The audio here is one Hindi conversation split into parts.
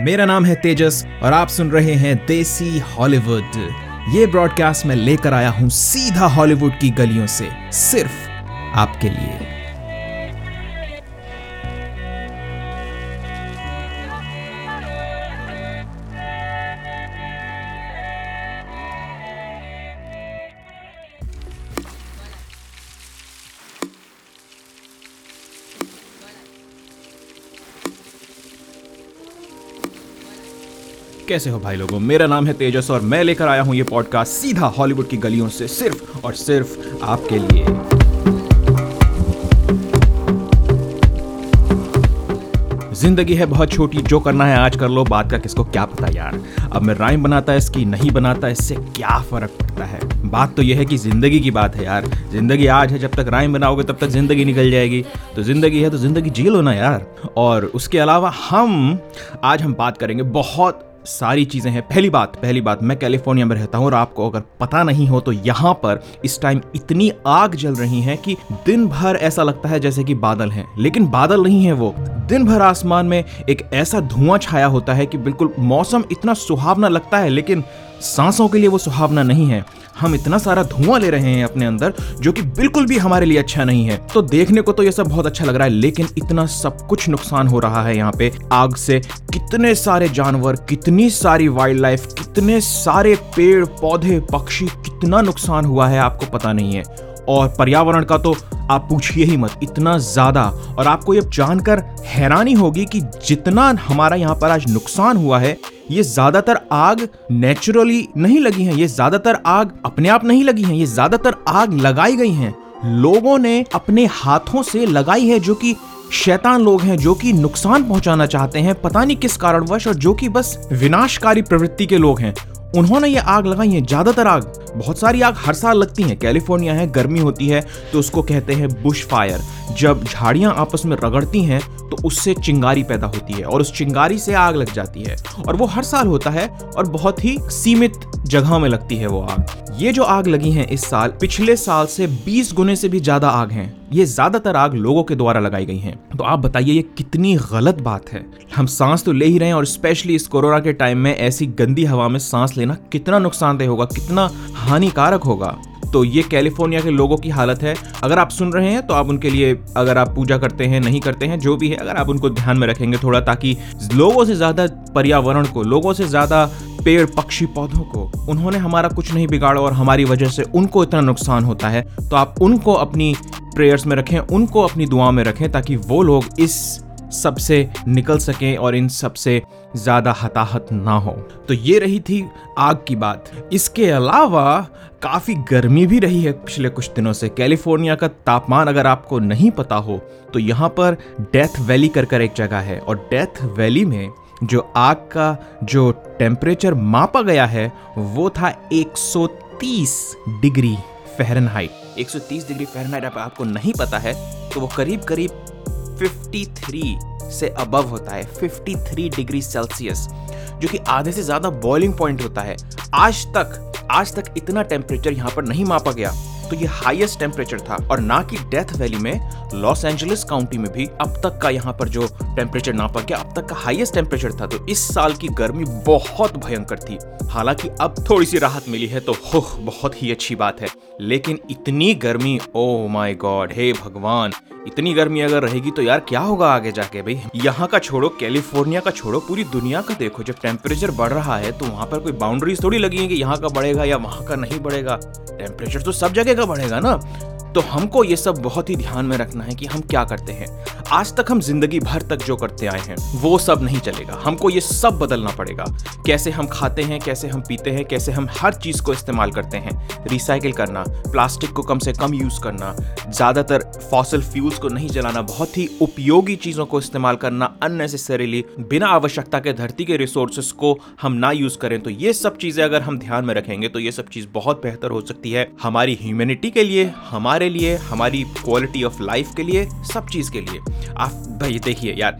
मेरा नाम है तेजस और आप सुन रहे हैं देसी हॉलीवुड। ये ब्रॉडकास्ट मैं लेकर आया हूँ सीधा हॉलीवुड की गलियों से, सिर्फ़ आपके लिए। कैसे हो भाई लोगों? मेरा नाम है तेजस और मैं लेकर आया हूँ ये पॉडकास्ट सीधा हॉलीवुड की गलियों से सिर्फ़ और सिर्फ़ आपके लिए। ज़िंदगी है बहुत छोटी, जो करना है आज कर लो बात का किसको क्या पता यार? अब मैं राइम बनाता है इसकी नहीं बनाता, इससे क्या फ़र्क पड़ता है? बात तो यह है कि ज़िंदगी की बात है यार। ज़िंदगी आज है, जब तक राइम बनाओगे, तब तक ज़िंदगी निकल जाएगी। तो ज़िंदगी है तो ज़िंदगी जी लो ना यार। और उसके अलावा हम, आज हम बात करेंगे बहुत सारी चीज़ें हैं। पहली बात पहली बात, मैं कैलिफ़ोर्निया में रहता हूँ और आपको अगर पता नहीं हो तो यहाँ पर इस टाइम इतनी आग जल रही है कि दिन भर ऐसा लगता है जैसे कि बादल हैं। लेकिन बादल नहीं है वो। दिन भर आसमान में एक ऐसा धुआँ छाया होता है कि बिल्कुल मौसम इतना सुहावना लगता है, लेकिन सांसों के लिए वो सुहावना नहीं है। हम इतना सारा धुआँ ले रहे हैं अपने अंदर, जो कि बिल्कुल भी हमारे लिए अच्छा नहीं है। तो देखने को तो ये सब बहुत अच्छा लग रहा है, लेकिन इतना सब कुछ नुकसान हो रहा है यहाँ पे। आग से कितने सारे जानवर, कितनी सारी वाइल्ड लाइफ कितने सारे पेड़, पौधे, पक्षी, कितना नुकसान हुआ है आपको पता नहीं है। और पर्यावरण का तो आप पूछिए ही मत, इतना ज़्यादा। और आपको ये जानकर हैरानी होगी कि जितना हमारा यहाँ पर आज नुकसान हुआ है, ये ज़्यादातर आग नेचुरली नहीं लगी है, ये ज़्यादातर आग अपने आप नहीं लगी है, ये ज़्यादातर आग लगाई गई हैं। लोगों ने अपने हाथों से लगाई है जो कि शैतान लोग हैं, जो कि नुकसान पहुंचाना चाहते हैं, पता नहीं किस कारणवश, और जो कि बस विनाशकारी प्रवृत्ति के लोग हैं। उन्होंने ये आग लगाई है, ज़्यादातर आग, बहुत सारी आग हर साल लगती है। कैलिफ़ोर्निया है, गर्मी होती है तो उसको कहते हैं बुश फायर जब झाड़ियाँ आपस में रगड़ती हैं तो उससे चिंगारी पैदा होती है और उस चिंगारी से आग लग जाती है। और वो हर साल होता है और बहुत ही सीमित जगह में लगती है वो आग। ये जो आग लगी है इस साल, पिछले साल से 20 गुने से भी ज़्यादा आग हैं। ये ज़्यादातर आग लोगों के द्वारा लगाई गई हैं। तो आप बताइए, ये कितनी गलत बात है? हम सांस तो ले ही रहे हैं और स्पेशली इस कोरोना के टाइम में ऐसी गंदी हवा में सांस लेना कितना नुकसानदेह होगा, कितना हानिकारक होगा। तो ये कैलिफ़ोर्निया के लोगों की हालत है। अगर आप सुन रहे हैं तो आप उनके लिए अगर आप पूजा करते हैं, नहीं करते हैं, जो भी है, अगर आप उनको ध्यान में रखेंगे थोड़ा, ताकि लोगों से ज़्यादा पर्यावरण को, लोगों से ज़्यादा पेड़ पक्षी पौधों को, उन्होंने हमारा कुछ नहीं बिगाड़ा और हमारी वजह से उनको इतना नुकसान होता है तो आप उनको अपनी प्रेयर्स में रखें, उनको अपनी दुआ में रखें ताकि वो लोग इस सबसे निकल सकें और इन सबसे ज़्यादा हताहत ना हो। तो ये रही थी आग की बात। इसके अलावा काफ़ी गर्मी भी रही है पिछले कुछ दिनों से। कैलिफ़ोर्निया का तापमान अगर आपको नहीं पता हो तो यहाँ पर डेथ वैली कर कर एक जगह है और डेथ वैली में जो आग का जो टेम्परेचर मापा गया है, वो था 130 डिग्री फ़ारेनहाइट 130 डिग्री फ़ारेनहाइट आपको नहीं पता है तो वो करीब करीब 53 से अबव होता है 53 डिग्री सेल्सियस जो कि आधे से ज़्यादा बॉइलिंग पॉइंट होता है। आज तक आज तक इतना टेम्परेचर यहाँ पर नहीं मापा गया। तो ये हाईएस्ट टेम्परेचर था और ना कि डेथ वैली में लॉस एंजलिस काउंटी में भी अब तक का यहाँ पर जो टेम्परेचर नापा गया अब तक का हाईएस्ट टेम्परेचर था तो इस साल की गर्मी बहुत भयंकर थी। हालाँकि अब थोड़ी सी राहत मिली है तो हो बहुत ही अच्छी बात है। लेकिन इतनी गर्मी ओ माय गॉड हे भगवान, इतनी गर्मी अगर रहेगी तो यार क्या होगा आगे जाके भाई? यहाँ का छोड़ो कैलिफ़ोर्निया का छोड़ो, पूरी दुनिया का देखो, जब टेम्परेचर बढ़ रहा है तो वहाँ पर कोई बाउंड्रीज थोड़ी लगी है कि यहाँ का बढ़ेगा या वहाँ का नहीं बढ़ेगा। टेम्परेचर तो सब जगह का बढ़ेगा ना? तो हमको ये सब बहुत ही ध्यान में रखना है कि हम क्या करते हैं। आज तक हम ज़िंदगी भर तक जो करते आए हैं, वो सब नहीं चलेगा। हमको ये सब बदलना पड़ेगा। कैसे हम खाते हैं, कैसे हम पीते हैं, कैसे हम हर चीज़ को इस्तेमाल करते हैं रिसाइकिल करना प्लास्टिक को कम से कम यूज़ करना, ज़्यादातर फॉसल फ्यूल्स को नहीं जलाना, बहुत ही उपयोगी चीज़ों को इस्तेमाल करना अननेसेसरीली बिना आवश्यकता के धरती के रिसोर्सेस को हम ना यूज़ करें तो ये सब चीज़ें अगर हम ध्यान में रखेंगे तो ये सब चीज़ बहुत बेहतर हो सकती है हमारी ह्यूमैनिटी के लिए, हमारे लिए, हमारी क्वालिटी ऑफ़ लाइफ के लिए, सब चीज़ के लिए। आप भाई देखिए यार,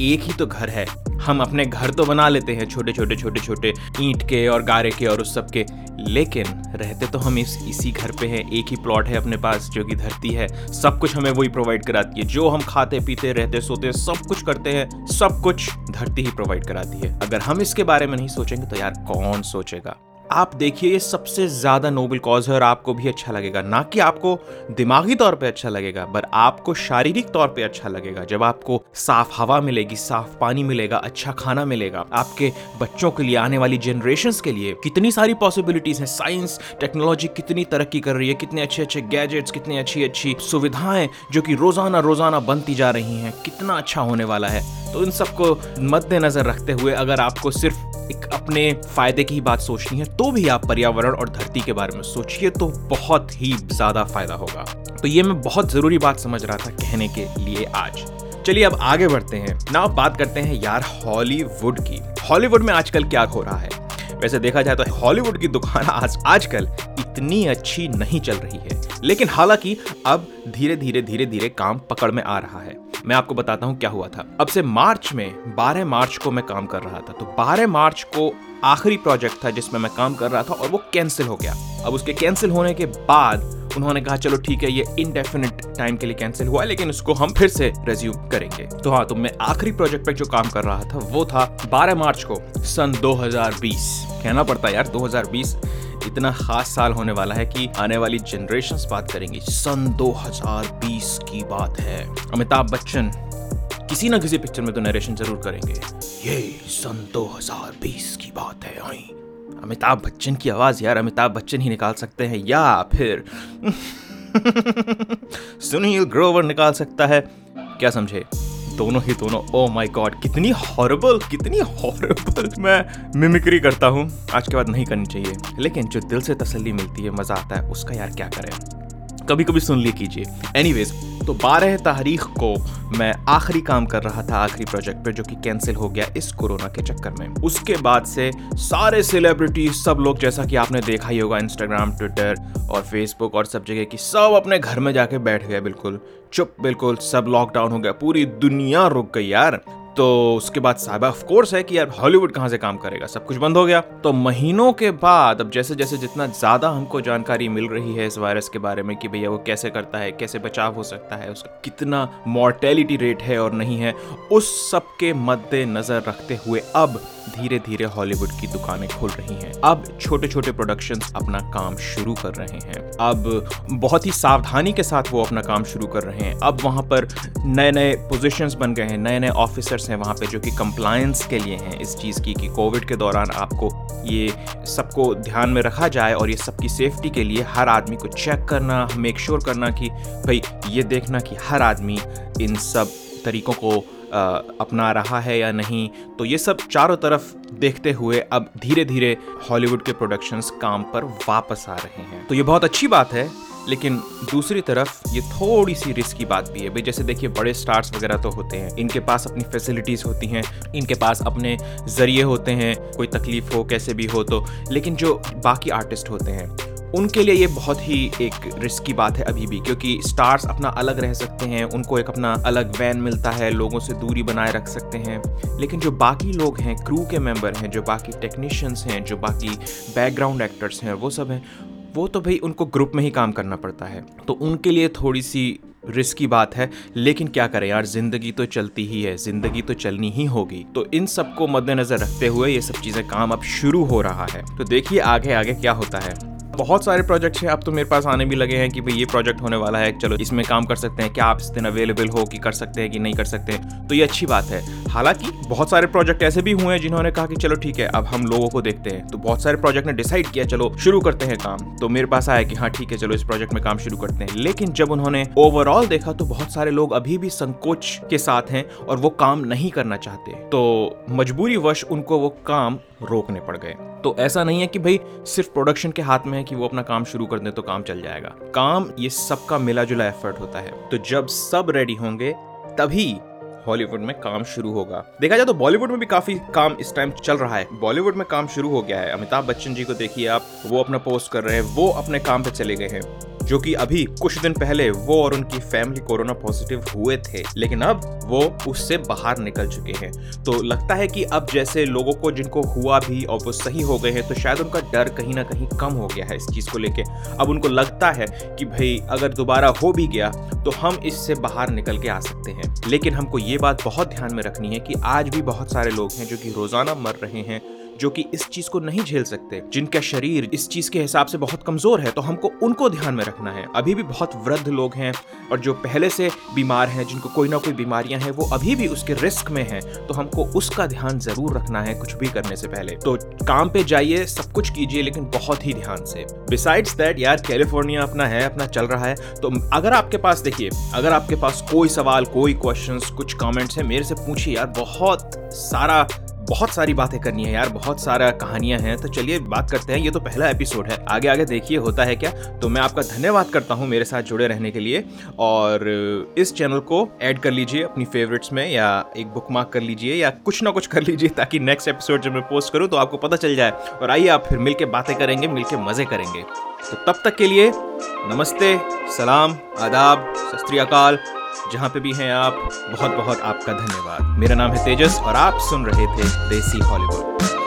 एक ही तो घर है। हम अपने घर तो बना लेते हैं छोटे छोटे छोटे छोटे ईंट के और गारे के और उस सब के। लेकिन रहते तो हम इस, इसी घर पे हैं, एक ही प्लॉट है अपने पास जो कि धरती है। सब कुछ हमें वही प्रोवाइड कराती है। जो हम खाते, पीते, रहते, सोते, सब कुछ करते हैं, सब कुछ धरती ही प्रोवाइड कराती है। अगर हम इसके बारे में नहीं सोचेंगे तो यार कौन सोचेगा? आप देखिए, ये सबसे ज़्यादा नोबल कॉज है और आपको भी अच्छा लगेगा। ना कि आपको दिमागी तौर पे अच्छा लगेगा, पर आपको शारीरिक तौर पे अच्छा लगेगा। जब आपको साफ़ हवा मिलेगी, साफ़ पानी मिलेगा अच्छा खाना मिलेगा, आपके बच्चों के लिए, आने वाली जनरेशन के लिए कितनी सारी पॉसिबिलिटीज हैं। साइंस टेक्नोलॉजी कितनी तरक्की कर रही है, कितने अच्छे अच्छे गैजेट्स कितनी अच्छी अच्छी सुविधाएँ जो कि रोज़ाना रोज़ाना बनती जा रही हैं, कितना अच्छा होने वाला है। तो इन सबको मद्देनजर रखते हुए अगर आपको सिर्फ़ एक अपने फ़ायदे की ही बात सोचनी है तो भी आप पर्यावरण और धरती के बारे में सोचिए तो बहुत ही ज़्यादा फ़ायदा होगा। तो ये मैं बहुत ज़रूरी बात समझ रहा था कहने के लिए आज। चलिए अब आगे बढ़ते हैं। ना बात करते हैं यार हॉलीवुड की। हॉलीवुड में आजकल क्या हो रहा है? वैसे देखा जाए तो हॉलीवुड की दुकान आज, आजकल इतनी अच्छी नहीं चल रही है। लेकिन हालाँकि अब धीरे धीरे धीरे धीरे काम पकड़ में आ रहा है। मैं आपको बताता हूँ क्या हुआ था। अब से मार्च में 12 मार्च को मैं काम कर रहा था। तो 12 मार्च को आखिरी प्रोजेक्ट था जिसमें मैं काम कर रहा था और वो कैंसिल हो गया। अब उसके कैंसिल होने के बाद उन्होंने कहा, चलो ठीक है, ये इनडेफिनिट टाइम के लिए कैंसिल हुआ लेकिन उसको हम फिर से रेज्यूम करेंगे। तो हाँ तो मैं आखिरी प्रोजेक्ट पे जो काम कर रहा था, वो था 12 मार्च को, सन 2020 कहना पड़ता है यार 2020 इतना खास साल होने वाला है कि आने वाली जनरेशन बात करेंगी। सन 2020 की बात है। अमिताभ बच्चन, किसी ना किसी पिक्चर में तो नरेशन ज़रूर करेंगे। ये सन 2020 की बात है आई अमिताभ बच्चन की आवाज़, यार, अमिताभ बच्चन ही निकाल सकते हैं, या फिर सुनील ग्रोवर निकाल सकता है। क्या समझे? दोनों ही दोनों ओ माय गॉड कितनी हॉरेबल कितनी हॉरेबल मैं मिमिक्री करता हूँ, आज के बाद नहीं करनी चाहिए। लेकिन जो दिल से तसली मिलती है, मज़ा आता है, उसका यार क्या करें? कभी कभी सुन ली कीजिए एनीवेज तो 12 तारीख को मैं आखिरी काम कर रहा था आखिरी प्रोजेक्ट पे, जो कि कैंसिल हो गया इस कोरोना के चक्कर में। उसके बाद से सारे सेलिब्रिटी सब लोग, जैसा कि आपने देखा ही होगा इंस्टाग्राम ट्विटर और फेसबुक और सब जगह की, सब अपने घर में जाके बैठ गए, बिल्कुल। चुप, बिल्कुल, सब लॉकडाउन हो गया, पूरी दुनिया रुक गई यार। तो उसके बाद साहब ऑफ़ कोर्स है कि यार हॉलीवुड कहाँ से काम करेगा? सब कुछ बंद हो गया। तो महीनों के बाद अब जैसे जैसे जितना ज़्यादा हमको जानकारी मिल रही है इस वायरस के बारे में कि भैया वो कैसे करता है, कैसे बचाव हो सकता है, उसका कितना मॉर्टेलिटी रेट है और नहीं है, उस सब के मद्देनजर रखते हुए अब धीरे धीरे हॉलीवुड की दुकानें खुल रही हैं। अब छोटे छोटे प्रोडक्शन अपना काम शुरू कर रहे हैं। अब बहुत ही सावधानी के साथ वो अपना काम शुरू कर रहे हैं। अब वहाँ पर नए नए पोजिशन बन गए हैं नए नए ऑफिसर्स हैं वहाँ पे जो कि कंप्लायंस के लिए हैं इस चीज़ की कि कोविड के दौरान आपको ये सबको ध्यान में रखा जाए और ये सबकी सेफ्टी के लिए हर आदमी को चेक करना मेक श्योर करना कि भाई ये देखना कि हर आदमी इन सब तरीकों को अपना रहा है या नहीं तो ये सब चारों तरफ़ देखते हुए अब धीरे धीरे हॉलीवुड के प्रोडक्शंस काम पर वापस आ रहे हैं। तो ये बहुत अच्छी बात है, लेकिन दूसरी तरफ़ ये थोड़ी सी रिस्क की बात भी है। भाई, जैसे देखिए, बड़े स्टार्स वगैरह तो होते हैं, इनके पास अपनी फैसिलिटीज़ होती हैं, इनके पास अपने ज़रिए होते हैं, कोई तकलीफ़ हो, कैसे भी हो तो। लेकिन जो बाकी आर्टिस्ट होते हैं उनके लिए ये बहुत ही एक रिस्क की बात है अभी भी, क्योंकि स्टार्स अपना अलग रह सकते हैं, उनको एक अपना अलग वैन मिलता है, लोगों से दूरी बनाए रख सकते हैं। लेकिन जो बाकी लोग हैं क्रू के मेंबर हैं, जो बाकी टेक्नीशियंस हैं, जो बाकी बैकग्राउंड एक्टर्स हैं, वो सब हैं, वो तो भाई उनको ग्रुप में ही काम करना पड़ता है। तो उनके लिए थोड़ी सी रिस्क बात है, लेकिन क्या करें यार, ज़िंदगी तो चलती ही है, ज़िंदगी तो चलनी ही होगी। तो इन सबको मद्देनजर रखते हुए ये सब चीज़ें काम अब शुरू हो रहा है। तो देखिए आगे आगे क्या होता है। बहुत सारे प्रोजेक्ट हैं, अब तो मेरे पास आने भी लगे हैं कि भाई ये प्रोजेक्ट होने वाला है, चलो इसमें काम कर सकते हैं, क्या आप इस दिन अवेलेबल हो कि कर सकते हैं कि नहीं कर सकते तो ये अच्छी बात है। हालाँकि बहुत सारे प्रोजेक्ट ऐसे भी हुए हैं जिन्होंने कहा कि चलो ठीक है, अब हम लोगों को देखते हैं। तो बहुत सारे प्रोजेक्ट ने डिसाइड किया, चलो शुरू करते हैं काम। तो मेरे पास आया कि हाँ ठीक है, चलो इस प्रोजेक्ट में काम शुरू करते हैं। लेकिन जब उन्होंने ओवरऑल देखा तो बहुत सारे लोग अभी भी संकोच के साथ हैं और वो काम नहीं करना चाहते। तो मजबूरी वश उनको वो काम रोकने पड़ गए। तो ऐसा नहीं है कि भाई सिर्फ़ प्रोडक्शन के हाथ में है कि वो अपना काम शुरू कर दे तो काम चल जाएगा। काम, ये सबका मिला जुला एफर्ट होता है। तो जब सब रेडी होंगे, तभी हॉलीवुड में काम शुरू होगा। देखा जाए तो बॉलीवुड में भी काफ़ी काम इस टाइम चल रहा है। बॉलीवुड में काम शुरू हो गया है। अमिताभ बच्चन जी को देखिए आप, वो अपना पोस्ट कर रहे हैं, वो अपने काम पे चले गए हैं। जो कि अभी कुछ दिन पहले वो और उनकी फैमिली कोरोना पॉजिटिव हुए थे, लेकिन अब वो उससे बाहर निकल चुके हैं। तो लगता है कि अब जैसे लोगों को जिनको हुआ भी और वो सही हो गए हैं तो शायद उनका डर कहीं ना कहीं कम हो गया है इस चीज़ को लेके। अब उनको लगता है कि भाई, अगर दोबारा हो भी गया तो हम इससे बाहर निकल के आ सकते हैं। लेकिन हमको ये बात बहुत ध्यान में रखनी है कि आज भी बहुत सारे लोग हैं जो कि रोज़ाना मर रहे हैं जो कि इस चीज़ को नहीं झेल सकते, जिनका शरीर इस चीज़ के हिसाब से बहुत कमज़ोर है तो हमको उनको ध्यान में रखना है। अभी भी बहुत वृद्ध लोग हैं और जो पहले से बीमार हैं, जिनको कोई ना कोई बीमारियाँ हैं, वो अभी भी उसके रिस्क में हैं तो हमको उसका ध्यान ज़रूर रखना है कुछ भी करने से पहले। तो काम पे जाइए, सब कुछ कीजिए, लेकिन बहुत ही ध्यान से। बिसाइड्स दैट यार कैलिफ़ोर्निया अपना है, अपना चल रहा है तो अगर आपके पास, देखिए, अगर आपके पास कोई सवाल, कोई क्वेश्चन कुछ कॉमेंट्स है, मेरे से पूछिए, यार, बहुत सारा बहुत सारी बातें करनी है यार, बहुत सारा कहानियाँ हैं। तो चलिए बात करते हैं, ये तो पहला एपिसोड है। आगे आगे देखिए, होता है क्या? तो मैं आपका धन्यवाद करता हूँ मेरे साथ जुड़े रहने के लिए। और इस चैनल को ऐड कर लीजिए अपनी फेवरेट्स में, या एक बुक मार्क कर लीजिए, या कुछ ना कुछ कर लीजिए, ताकि नेक्स्ट एपिसोड जब मैं पोस्ट करूँ तो आपको पता चल जाए। और आइए आप फिर मिलके बातें करेंगे, मिलके मज़े करेंगे। तो तब तक के लिए नमस्ते, सलाम, आदाब, सत जहाँ पे भी हैं आप बहुत बहुत आपका धन्यवाद। मेरा नाम है तेजस और आप सुन रहे थे देसी हॉलीवुड।